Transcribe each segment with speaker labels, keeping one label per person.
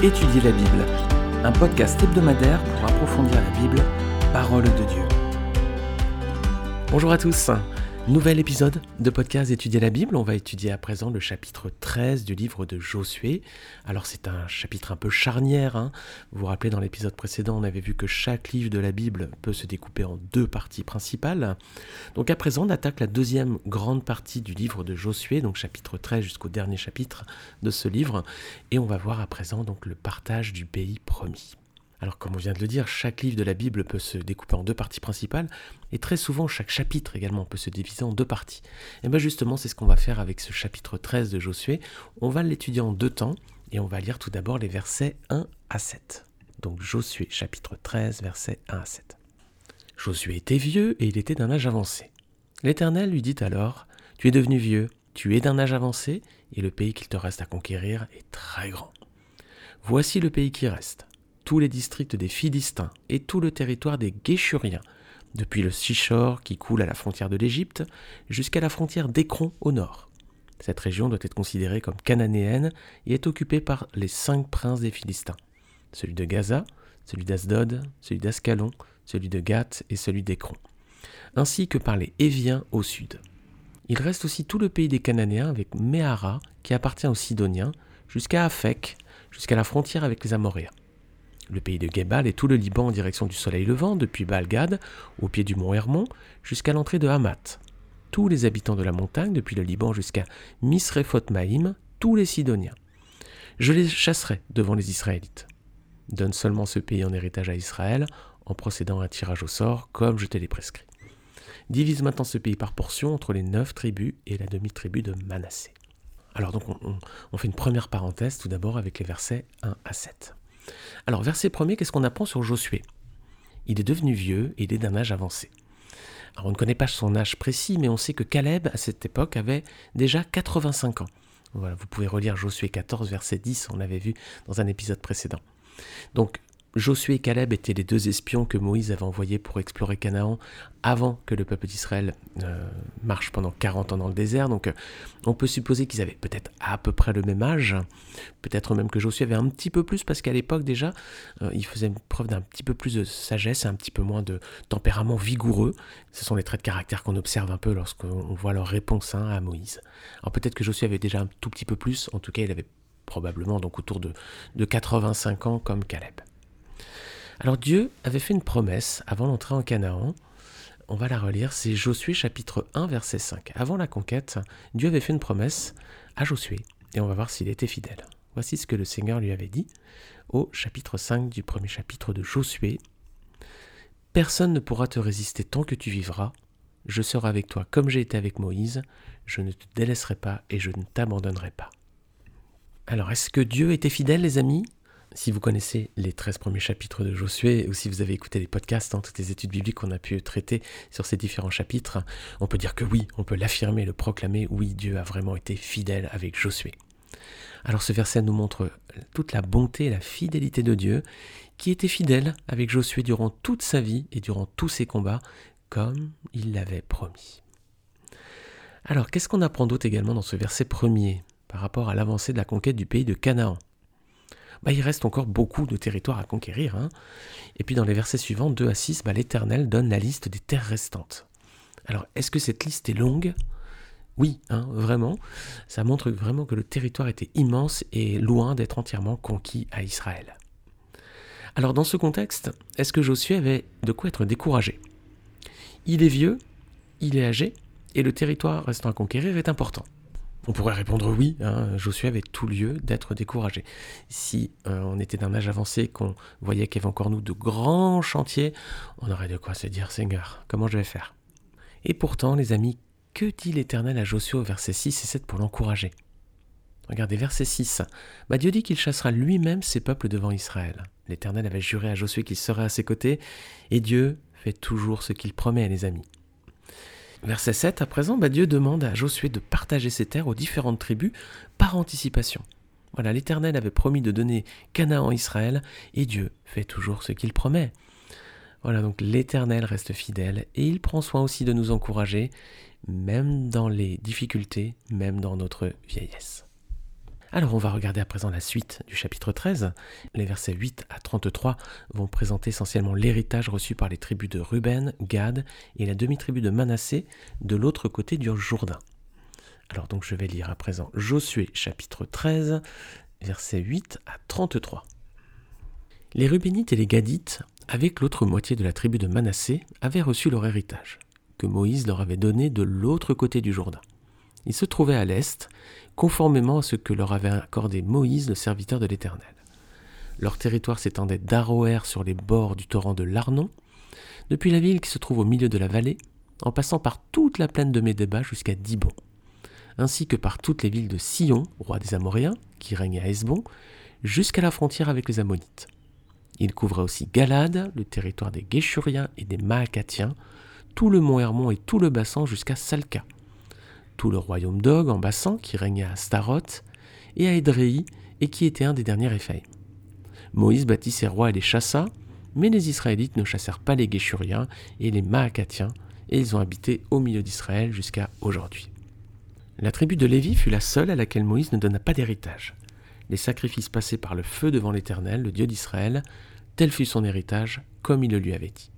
Speaker 1: Étudier la Bible, un podcast hebdomadaire pour approfondir la Bible, parole de Dieu.
Speaker 2: Bonjour à tous, nouvel épisode de podcast Étudier la Bible. On va étudier à présent le chapitre 13 du livre de Josué. Alors c'est un chapitre un peu charnière. Hein. Vous vous rappelez dans l'épisode précédent, on avait vu que chaque livre de la Bible peut se découper en deux parties principales. Donc à présent, on attaque la deuxième grande partie du livre de Josué, donc chapitre 13 jusqu'au dernier chapitre de ce livre. Et on va voir à présent donc le partage du pays promis. Alors comme on vient de le dire, chaque livre de la Bible peut se découper en deux parties principales, et très souvent chaque chapitre également peut se diviser en deux parties. Et bien justement c'est ce qu'on va faire avec ce chapitre 13 de Josué. On va l'étudier en deux temps, et on va lire tout d'abord les versets 1 à 7. Donc Josué chapitre 13 versets 1 à 7. Josué était vieux et il était d'un âge avancé. L'Éternel lui dit alors, Tu es devenu vieux, tu es d'un âge avancé, et le pays qu'il te reste à conquérir est très grand. Voici le pays qui reste les districts des Philistins et tout le territoire des Guéchuriens, depuis le Sichor qui coule à la frontière de l'Égypte jusqu'à la frontière d'Écron au nord. Cette région doit être considérée comme cananéenne et est occupée par les cinq princes des Philistins celui de Gaza, celui d'Asdod, celui d'Ascalon, celui de Gath et celui d'Écron, ainsi que par les Éviens au sud. Il reste aussi tout le pays des Cananéens avec Méhara qui appartient aux Sidoniens, jusqu'à Afek, jusqu'à la frontière avec les Amoréens le pays de Gebal et tout le Liban en direction du soleil levant, depuis Balgad, au pied du mont Hermon, jusqu'à l'entrée de Hamath. Tous les habitants de la montagne, depuis le Liban jusqu'à Misrefot Maïm, tous les Sidoniens. Je les chasserai devant les Israélites. Donne seulement ce pays en héritage à Israël, en procédant à un tirage au sort, comme je te l'ai prescrit. Divise maintenant ce pays par portions entre les neuf tribus et la demi-tribu de Manassé. Alors donc on, on fait une première parenthèse tout d'abord avec les versets 1 à 7. Alors, verset premier, qu'est-ce qu'on apprend sur Josué? Il est devenu vieux et il est d'un âge avancé. Alors, on ne connaît pas son âge précis, mais on sait que Caleb, à cette époque, avait déjà 85 ans. Voilà, vous pouvez relire Josué 14, verset 10, on l'avait vu dans un épisode précédent. Donc, Josué et Caleb étaient les deux espions que Moïse avait envoyés pour explorer Canaan avant que le peuple d'Israël euh, marche pendant 40 ans dans le désert. Donc on peut supposer qu'ils avaient peut-être à peu près le même âge, peut-être même que Josué avait un petit peu plus parce qu'à l'époque déjà, euh, il faisait preuve d'un petit peu plus de sagesse et un petit peu moins de tempérament vigoureux. Ce sont les traits de caractère qu'on observe un peu lorsqu'on voit leur réponse hein, à Moïse. Alors peut-être que Josué avait déjà un tout petit peu plus, en tout cas il avait probablement donc autour de, de 85 ans comme Caleb. Alors Dieu avait fait une promesse avant l'entrée en Canaan. On va la relire, c'est Josué chapitre 1 verset 5. Avant la conquête, Dieu avait fait une promesse à Josué et on va voir s'il était fidèle. Voici ce que le Seigneur lui avait dit au chapitre 5 du premier chapitre de Josué. Personne ne pourra te résister tant que tu vivras. Je serai avec toi comme j'ai été avec Moïse. Je ne te délaisserai pas et je ne t'abandonnerai pas. Alors, est-ce que Dieu était fidèle, les amis? Si vous connaissez les 13 premiers chapitres de Josué, ou si vous avez écouté les podcasts, hein, toutes les études bibliques qu'on a pu traiter sur ces différents chapitres, on peut dire que oui, on peut l'affirmer, le proclamer, oui, Dieu a vraiment été fidèle avec Josué. Alors ce verset nous montre toute la bonté et la fidélité de Dieu, qui était fidèle avec Josué durant toute sa vie et durant tous ses combats, comme il l'avait promis. Alors qu'est-ce qu'on apprend d'autre également dans ce verset premier par rapport à l'avancée de la conquête du pays de Canaan? Bah, il reste encore beaucoup de territoires à conquérir. Hein. Et puis dans les versets suivants, 2 à 6, bah, l'Éternel donne la liste des terres restantes. Alors, est-ce que cette liste est longue? Oui, hein, vraiment. Ça montre vraiment que le territoire était immense et loin d'être entièrement conquis à Israël. Alors, dans ce contexte, est-ce que Josué avait de quoi être découragé? Il est vieux, il est âgé, et le territoire restant à conquérir est important. On pourrait répondre oui, hein, Josué avait tout lieu d'être découragé. Si euh, on était d'un âge avancé, qu'on voyait qu'il y avait encore nous de grands chantiers, on aurait de quoi se dire Seigneur, comment je vais faire? Et pourtant, les amis, que dit l'Éternel à Josué au verset 6 et 7 pour l'encourager? Regardez, verset 6. Bah, Dieu dit qu'il chassera lui-même ses peuples devant Israël. L'Éternel avait juré à Josué qu'il serait à ses côtés, et Dieu fait toujours ce qu'il promet, les amis. Verset 7, à présent, bah, Dieu demande à Josué de partager ses terres aux différentes tribus par anticipation. Voilà, l'Éternel avait promis de donner Canaan à Israël, et Dieu fait toujours ce qu'il promet. Voilà, donc l'Éternel reste fidèle, et il prend soin aussi de nous encourager, même dans les difficultés, même dans notre vieillesse. Alors on va regarder à présent la suite du chapitre 13. Les versets 8 à 33 vont présenter essentiellement l'héritage reçu par les tribus de Ruben, Gad et la demi-tribu de Manassé de l'autre côté du Jourdain. Alors donc je vais lire à présent Josué chapitre 13, versets 8 à 33. Les Rubénites et les Gadites, avec l'autre moitié de la tribu de Manassé, avaient reçu leur héritage, que Moïse leur avait donné de l'autre côté du Jourdain. Ils se trouvaient à l'est, conformément à ce que leur avait accordé Moïse, le serviteur de l'Éternel. Leur territoire s'étendait d'Aroer sur les bords du torrent de l'Arnon, depuis la ville qui se trouve au milieu de la vallée, en passant par toute la plaine de Médéba jusqu'à Dibon, ainsi que par toutes les villes de Sion, roi des Amoréens, qui régnait à Hesbon, jusqu'à la frontière avec les Ammonites. Il couvrait aussi Galade, le territoire des Guéchuriens et des Maacatiens, tout le mont Hermon et tout le bassin jusqu'à Salca, tout le royaume d'Og en Bassan qui régnait à Staroth et à Édréi et qui était un des derniers Réphaïm. Moïse bâtit ses rois et les chassa, mais les Israélites ne chassèrent pas les Guéchuriens et les Maacatiens, et ils ont habité au milieu d'Israël jusqu'à aujourd'hui. La tribu de Lévi fut la seule à laquelle Moïse ne donna pas d'héritage. Les sacrifices passés par le feu devant l'Éternel, le Dieu d'Israël, tel fut son héritage, comme il le lui avait dit.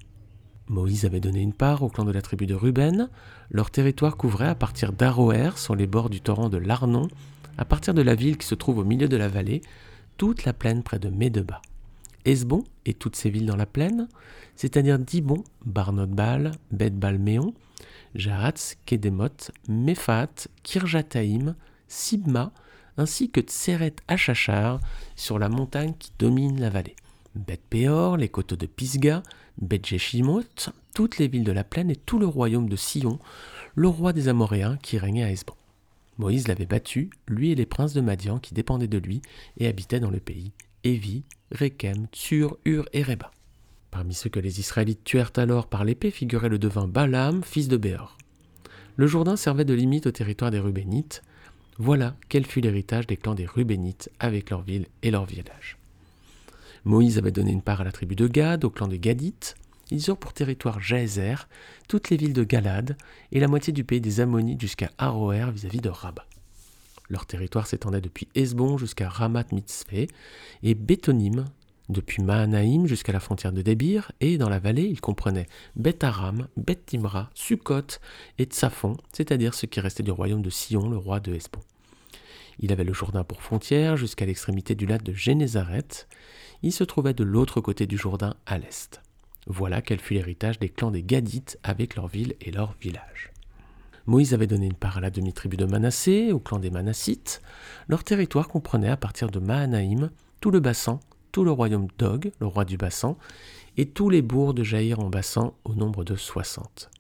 Speaker 2: Moïse avait donné une part au clan de la tribu de Ruben. Leur territoire couvrait à partir d'Aroer, sur les bords du torrent de l'Arnon, à partir de la ville qui se trouve au milieu de la vallée, toute la plaine près de Médeba. Esbon et toutes ses villes dans la plaine, c'est-à-dire Dibon, Barnodbal, Beth-Balméon, Jahatz, Kedemot, Mephat, Kirjataïm, Sibma, ainsi que Tseret Achachar sur la montagne qui domine la vallée. Beth Péor, les coteaux de Pisga, Beth Jeshimoth, toutes les villes de la plaine et tout le royaume de Sion, le roi des Amoréens qui régnait à Esbon. Moïse l'avait battu, lui et les princes de Madian qui dépendaient de lui et habitaient dans le pays, Évi, Rekem, Tsur, Ur et Reba. Parmi ceux que les Israélites tuèrent alors par l'épée figurait le devin Balaam, fils de Béor. Le Jourdain servait de limite au territoire des Rubénites. Voilà quel fut l'héritage des clans des Rubénites avec leurs villes et leurs villages. Moïse avait donné une part à la tribu de Gad, au clan des Gadites. Ils eurent pour territoire Jaézer, toutes les villes de Galad et la moitié du pays des Ammonites jusqu'à Aroer vis-à-vis de Rabat. Leur territoire s'étendait depuis Hesbon jusqu'à Ramat Mitzveh et Bétonim, depuis Mahanaïm jusqu'à la frontière de Débir, et dans la vallée, il comprenait Beth Aram, Beth Timra, Sukkot et Tsafon, c'est-à-dire ce qui restait du royaume de Sion, le roi de Hesbon. Il avait le Jourdain pour frontière jusqu'à l'extrémité du lac de Génézareth, il se trouvait de l'autre côté du Jourdain à l'est. Voilà quel fut l'héritage des clans des Gadites avec leurs villes et leurs villages. Moïse avait donné une part à la demi-tribu de Manassé, au clan des Manassites. Leur territoire comprenait à partir de Mahanaïm tout le bassin, tout le royaume d'Og, le roi du bassin, et tous les bourgs de Jaïr en bassin au nombre de soixante.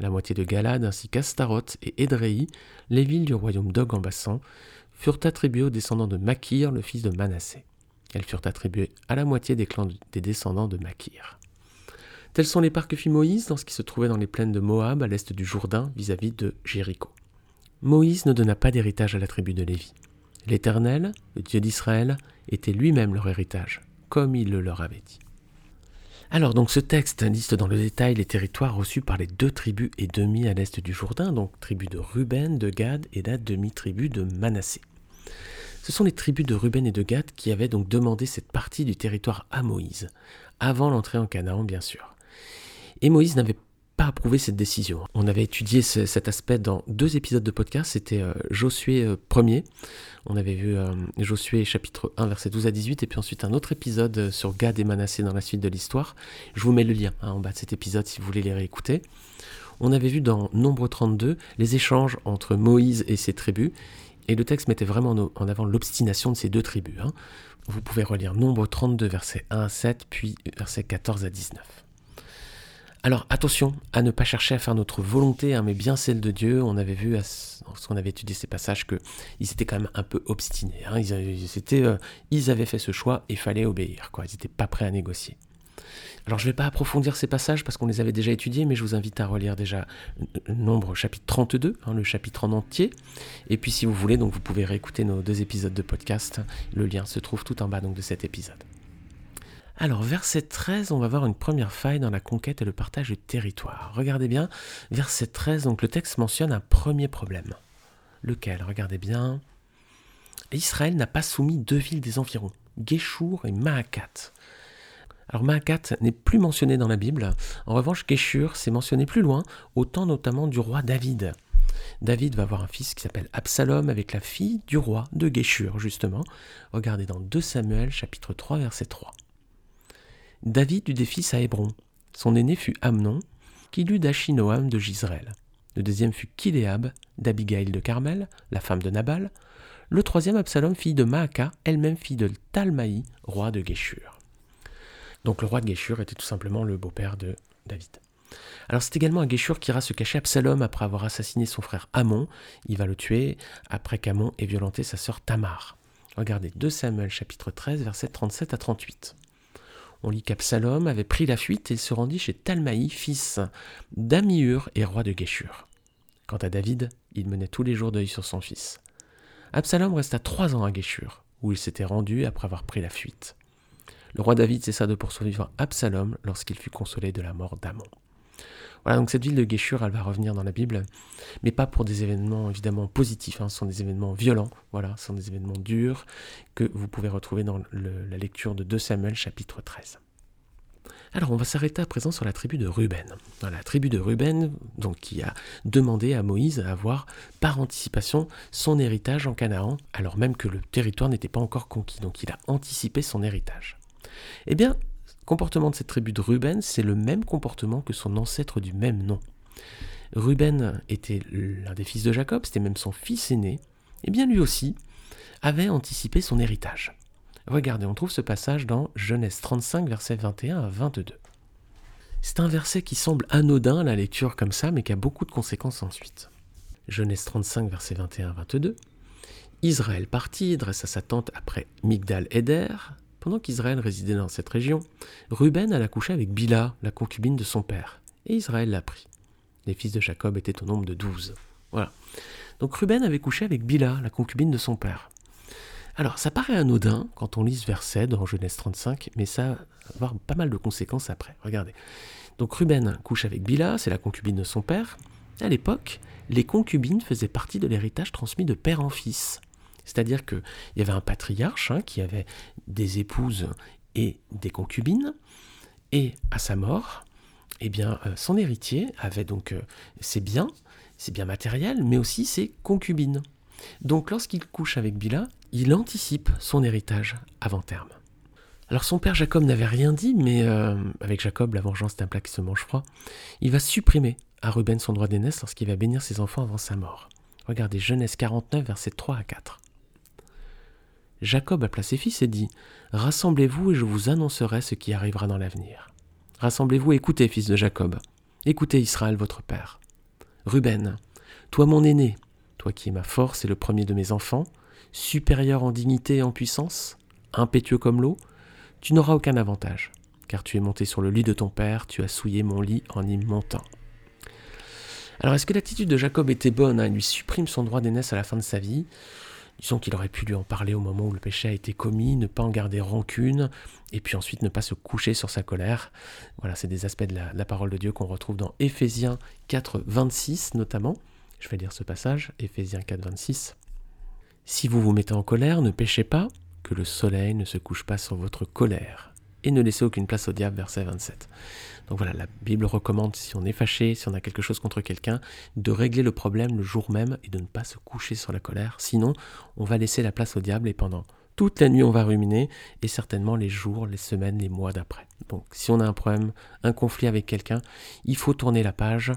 Speaker 2: La moitié de Galad ainsi qu'Astaroth et Édréi, les villes du royaume d'Og en bassin, furent attribuées aux descendants de Makir, le fils de Manassé. Elles furent attribuées à la moitié des clans des descendants de Makir. Tels sont les parcs que fit Moïse dans ce qui se trouvait dans les plaines de Moab à l'est du Jourdain vis-à-vis de Jéricho. Moïse ne donna pas d'héritage à la tribu de Lévi. L'Éternel, le Dieu d'Israël, était lui-même leur héritage, comme il le leur avait dit. Alors donc ce texte liste dans le détail les territoires reçus par les deux tribus et demi à l'est du Jourdain, donc tribu de Ruben, de Gad et la demi-tribu de Manassé. Ce sont les tribus de Ruben et de Gad qui avaient donc demandé cette partie du territoire à Moïse, avant l'entrée en Canaan bien sûr. Et Moïse n'avait pas approuvé cette décision. On avait étudié cet aspect dans deux épisodes de podcast, c'était euh, Josué 1er, euh, on avait vu euh, Josué chapitre 1 verset 12 à 18 et puis ensuite un autre épisode sur Gad et Manassé dans la suite de l'histoire. Je vous mets le lien hein, en bas de cet épisode si vous voulez les réécouter. On avait vu dans Nombre 32 les échanges entre Moïse et ses tribus et le texte mettait vraiment en avant l'obstination de ces deux tribus. Hein. Vous pouvez relire Nombre 32, versets 1 à 7, puis versets 14 à 19. Alors attention à ne pas chercher à faire notre volonté, hein, mais bien celle de Dieu. On avait vu, lorsqu'on avait étudié ces passages, qu'ils étaient quand même un peu obstinés. Hein. Ils, euh, ils, avaient fait ce choix et fallait obéir. Ils n'étaient pas prêts à négocier. Alors je ne vais pas approfondir ces passages parce qu'on les avait déjà étudiés, mais je vous invite à relire déjà nombre chapitre 32, hein, le chapitre en entier. Et puis si vous voulez, donc vous pouvez réécouter nos deux épisodes de podcast. Le lien se trouve tout en bas de cet épisode. Alors, verset 13, on va voir une première faille dans la conquête et le partage du territoire. Regardez bien, verset 13, donc le texte mentionne un premier problème. Lequel? Regardez bien. Israël n'a pas soumis deux villes des environs, Géchour et Maakat. Alors Maakat n'est plus mentionné dans la Bible. En revanche, Géshur s'est mentionné plus loin, au temps notamment du roi David. David va avoir un fils qui s'appelle Absalom avec la fille du roi de Géshur, justement. Regardez dans 2 Samuel chapitre 3 verset 3. David eut des fils à Hébron. Son aîné fut Amnon, qui eut d'Achinoam de Gisraël. Le deuxième fut Kiléab, d'Abigail de Carmel, la femme de Nabal. Le troisième Absalom, fille de Maaka, elle-même fille de Talmaï, roi de Géshur. Donc le roi de Géshur était tout simplement le beau-père de David. Alors c'est également à Géshur qu'ira se cacher Absalom après avoir assassiné son frère Amon. Il va le tuer après qu'Amon ait violenté sa sœur Tamar. Regardez 2 Samuel chapitre 13 versets 37 à 38. On lit qu'Absalom avait pris la fuite et se rendit chez Talmaï, fils d'Amihur et roi de Géshur. Quant à David, il menait tous les jours deuil sur son fils. Absalom resta trois ans à Géshur, où il s'était rendu après avoir pris la fuite. Le roi David cessa de poursuivre Absalom lorsqu'il fut consolé de la mort d'Amon. Voilà, donc cette ville de Géshur, elle va revenir dans la Bible, mais pas pour des événements évidemment positifs, hein. ce sont des événements violents, voilà, ce sont des événements durs que vous pouvez retrouver dans la lecture de 2 Samuel chapitre 13. Alors on va s'arrêter à présent sur la tribu de Ruben. la tribu de Ruben, donc qui a demandé à Moïse à avoir par anticipation son héritage en Canaan, alors même que le territoire n'était pas encore conquis, donc il a anticipé son héritage. Eh bien, le comportement de cette tribu de Ruben, c'est le même comportement que son ancêtre du même nom. Ruben était l'un des fils de Jacob, c'était même son fils aîné, et eh bien lui aussi avait anticipé son héritage. Regardez, on trouve ce passage dans Genèse 35, versets 21 à 22. C'est un verset qui semble anodin à la lecture comme ça, mais qui a beaucoup de conséquences ensuite. Genèse 35, versets 21 à 22. Israël partit, dressa sa tente après Migdal Eder. Pendant qu'Israël résidait dans cette région, Ruben alla coucher avec Bila, la concubine de son père, et Israël l'a pris. Les fils de Jacob étaient au nombre de douze. Voilà. Donc Ruben avait couché avec Bila, la concubine de son père. Alors, ça paraît anodin quand on lit ce verset dans Genèse 35, mais ça va avoir pas mal de conséquences après. Regardez. Donc Ruben couche avec Bila, c'est la concubine de son père. À l'époque, les concubines faisaient partie de l'héritage transmis de père en fils. C'est-à-dire qu'il y avait un patriarche hein, qui avait des épouses et des concubines, et à sa mort, eh bien, euh, son héritier avait donc euh, ses biens, ses biens matériels, mais aussi ses concubines. Donc lorsqu'il couche avec Bila, il anticipe son héritage avant terme. Alors son père Jacob n'avait rien dit, mais euh, avec Jacob, la vengeance est un plat qui se mange froid. Il va supprimer à Ruben son droit d'aînesse lorsqu'il va bénir ses enfants avant sa mort. Regardez Genèse 49, versets 3 à 4. Jacob appela ses fils et dit Rassemblez-vous et je vous annoncerai ce qui arrivera dans l'avenir. Rassemblez-vous écoutez, fils de Jacob. Écoutez Israël, votre père. Ruben, toi mon aîné, toi qui es ma force et le premier de mes enfants, supérieur en dignité et en puissance, impétueux comme l'eau, tu n'auras aucun avantage, car tu es monté sur le lit de ton père, tu as souillé mon lit en y montant. Alors est-ce que l'attitude de Jacob était bonne hein? Il lui supprime son droit d'aînesse à la fin de sa vie. Disons qu'il aurait pu lui en parler au moment où le péché a été commis, ne pas en garder rancune, et puis ensuite ne pas se coucher sur sa colère. Voilà, c'est des aspects de la, parole de Dieu qu'on retrouve dans Éphésiens 4, 26 notamment. Je vais lire ce passage, Éphésiens 4, 26. Si vous vous mettez en colère, ne péchez pas, que le soleil ne se couche pas sur votre colère. Et ne laissez aucune place au diable, verset 27. Donc voilà, la Bible recommande, si on est fâché, si on a quelque chose contre quelqu'un, de régler le problème le jour même et de ne pas se coucher sur la colère. Sinon, on va laisser la place au diable et pendant toute la nuit, on va ruminer et certainement les jours, les semaines, les mois d'après. Donc si on a un problème, un conflit avec quelqu'un, il faut tourner la page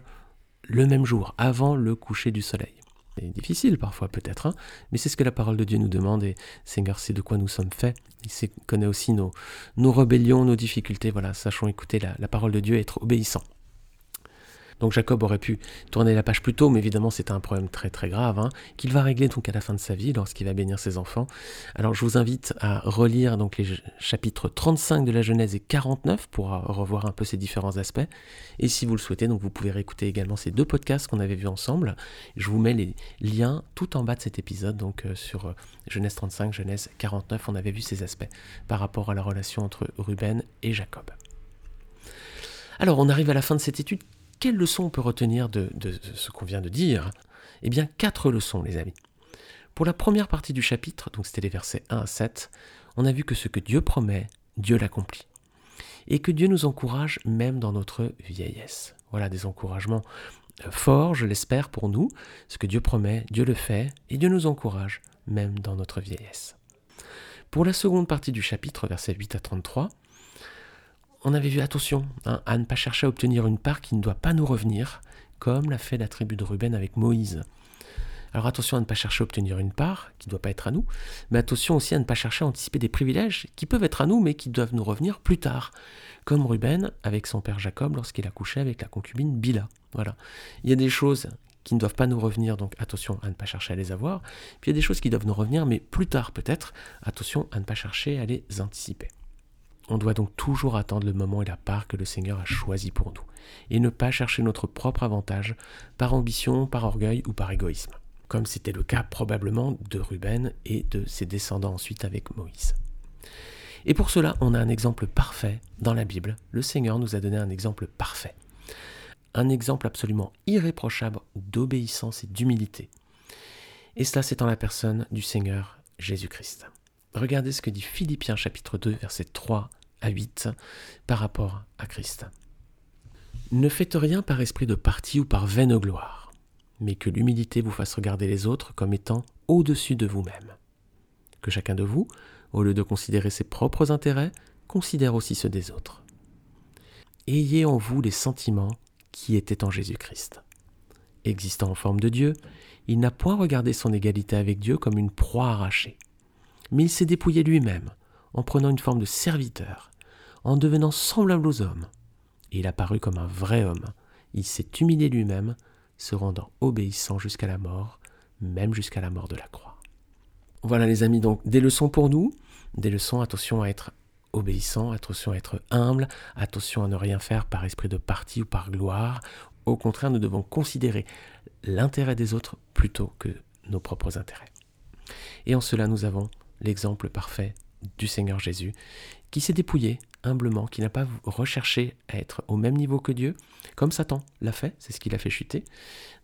Speaker 2: le même jour, avant le coucher du soleil. C'est difficile parfois peut-être, hein, mais c'est ce que la parole de Dieu nous demande et Seigneur sait de quoi nous sommes faits. Il connaît aussi nos, rébellions, nos difficultés. Voilà, sachons écouter la, parole de Dieu et être obéissants. Donc Jacob aurait pu tourner la page plus tôt, mais évidemment c'est un problème très très grave, hein, qu'il va régler donc à la fin de sa vie lorsqu'il va bénir ses enfants. Alors je vous invite à relire donc les chapitres 35 de la Genèse et 49 pour revoir un peu ces différents aspects. Et si vous le souhaitez, vous pouvez réécouter également ces deux podcasts qu'on avait vus ensemble. Je vous mets les liens tout en bas de cet épisode, donc euh, sur euh, Genèse 35, Genèse 49, on avait vu ces aspects par rapport à la relation entre Ruben et Jacob. Alors on arrive à la fin de cette étude quelles leçons on peut retenir de, ce qu'on vient de dire? Eh bien, quatre leçons, les amis. Pour la première partie du chapitre, donc c'était les versets 1 à 7, on a vu que ce que Dieu promet, Dieu l'accomplit. Et que Dieu nous encourage même dans notre vieillesse. Voilà des encouragements euh, forts, je l'espère, pour nous. Ce que Dieu promet, Dieu le fait, et Dieu nous encourage même dans notre vieillesse. Pour la seconde partie du chapitre, versets 8 à 33, on avait vu attention hein, à ne pas chercher à obtenir une part qui ne doit pas nous revenir, comme l'a fait la tribu de Ruben avec Moïse. Alors attention à ne pas chercher à obtenir une part qui ne doit pas être à nous, mais attention aussi à ne pas chercher à anticiper des privilèges qui peuvent être à nous mais qui doivent nous revenir plus tard, comme Ruben avec son père Jacob lorsqu'il a couché avec la concubine Bila. Voilà. Il y a des choses qui ne doivent pas nous revenir, donc attention à ne pas chercher à les avoir. Puis il y a des choses qui doivent nous revenir, mais plus tard peut-être, attention à ne pas chercher à les anticiper. On doit donc toujours attendre le moment et la part que le Seigneur a choisi pour nous, et ne pas chercher notre propre avantage par ambition, par orgueil ou par égoïsme, comme c'était le cas probablement de Ruben et de ses descendants ensuite avec Moïse. Et pour cela, on a un exemple parfait dans la Bible. Le Seigneur nous a donné un exemple parfait. Un exemple absolument irréprochable d'obéissance et d'humilité. Et cela, c'est en la personne du Seigneur Jésus-Christ. Regardez ce que dit Philippiens chapitre 2, versets 3 à 8 par rapport à Christ. Ne faites rien par esprit de parti ou par vaine gloire, mais que l'humilité vous fasse regarder les autres comme étant au-dessus de vous-même. Que chacun de vous, au lieu de considérer ses propres intérêts, considère aussi ceux des autres. Ayez en vous les sentiments qui étaient en Jésus-Christ. Existant en forme de Dieu, il n'a point regardé son égalité avec Dieu comme une proie arrachée, mais il s'est dépouillé lui-même en prenant une forme de serviteur, en devenant semblable aux hommes. Et il apparut comme un vrai homme. Il s'est humilié lui-même, se rendant obéissant jusqu'à la mort, même jusqu'à la mort de la croix. Voilà les amis, donc des leçons pour nous, des leçons, attention à être obéissant, attention à être humble, attention à ne rien faire par esprit de parti ou par gloire. Au contraire, nous devons considérer l'intérêt des autres plutôt que nos propres intérêts. Et en cela, nous avons l'exemple parfait du Seigneur Jésus, qui s'est dépouillé humblement, qui n'a pas recherché à être au même niveau que Dieu, comme Satan l'a fait, c'est ce qui l'a fait chuter.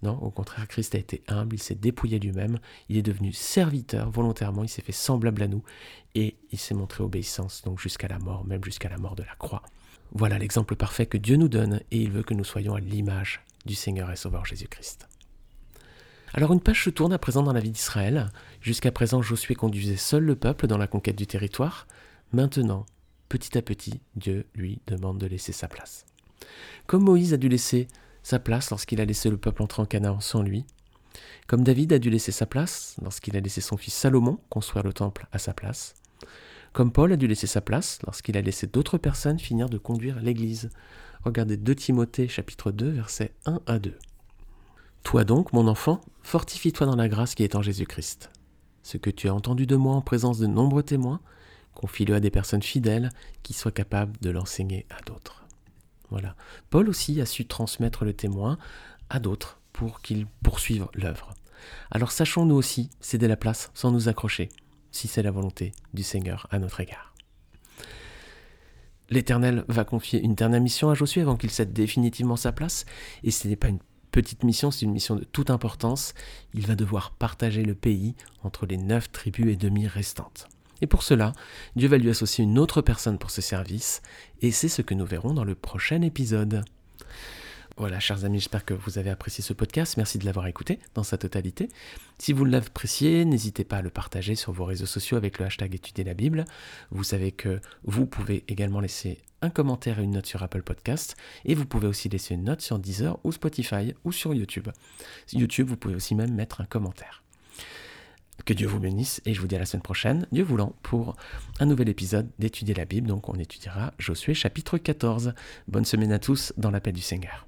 Speaker 2: Non, au contraire, Christ a été humble, il s'est dépouillé lui-même, il est devenu serviteur volontairement, il s'est fait semblable à nous, et il s'est montré obéissance, donc jusqu'à la mort, même jusqu'à la mort de la croix. Voilà l'exemple parfait que Dieu nous donne, et il veut que nous soyons à l'image du Seigneur et Sauveur Jésus-Christ. Alors une page se tourne à présent dans la vie d'Israël. Jusqu'à présent, Josué conduisait seul le peuple dans la conquête du territoire. Maintenant, petit à petit, Dieu lui demande de laisser sa place. Comme Moïse a dû laisser sa place lorsqu'il a laissé le peuple entrer en Canaan sans lui, comme David a dû laisser sa place lorsqu'il a laissé son fils Salomon construire le temple à sa place, comme Paul a dû laisser sa place lorsqu'il a laissé d'autres personnes finir de conduire l'Église. Regardez 2 Timothée chapitre 2 versets 1 à 2. Toi donc, mon enfant, fortifie-toi dans la grâce qui est en Jésus-Christ. Ce que tu as entendu de moi en présence de nombreux témoins, confie-le à des personnes fidèles qui soient capables de l'enseigner à d'autres. Voilà. Paul aussi a su transmettre le témoin à d'autres pour qu'ils poursuivent l'œuvre. Alors sachons nous aussi céder la place sans nous accrocher, si c'est la volonté du Seigneur à notre égard. L'Éternel va confier une dernière mission à Josué avant qu'il cède définitivement sa place, et ce n'est pas une petite mission, c'est une mission de toute importance. Il va devoir partager le pays entre les neuf tribus et demi restantes. Et pour cela, Dieu va lui associer une autre personne pour ce service, et c'est ce que nous verrons dans le prochain épisode. Voilà, chers amis, j'espère que vous avez apprécié ce podcast. Merci de l'avoir écouté dans sa totalité. Si vous l'avez apprécié, n'hésitez pas à le partager sur vos réseaux sociaux avec le hashtag étudier la Bible. Vous savez que vous pouvez également laisser un commentaire et une note sur Apple Podcast. Et vous pouvez aussi laisser une note sur Deezer ou Spotify ou sur YouTube. YouTube, vous pouvez aussi même mettre un commentaire. Que Dieu vous bénisse et je vous dis à la semaine prochaine, Dieu voulant, pour un nouvel épisode d'étudier la Bible. Donc on étudiera Josué chapitre 14. Bonne semaine à tous dans la paix du Seigneur.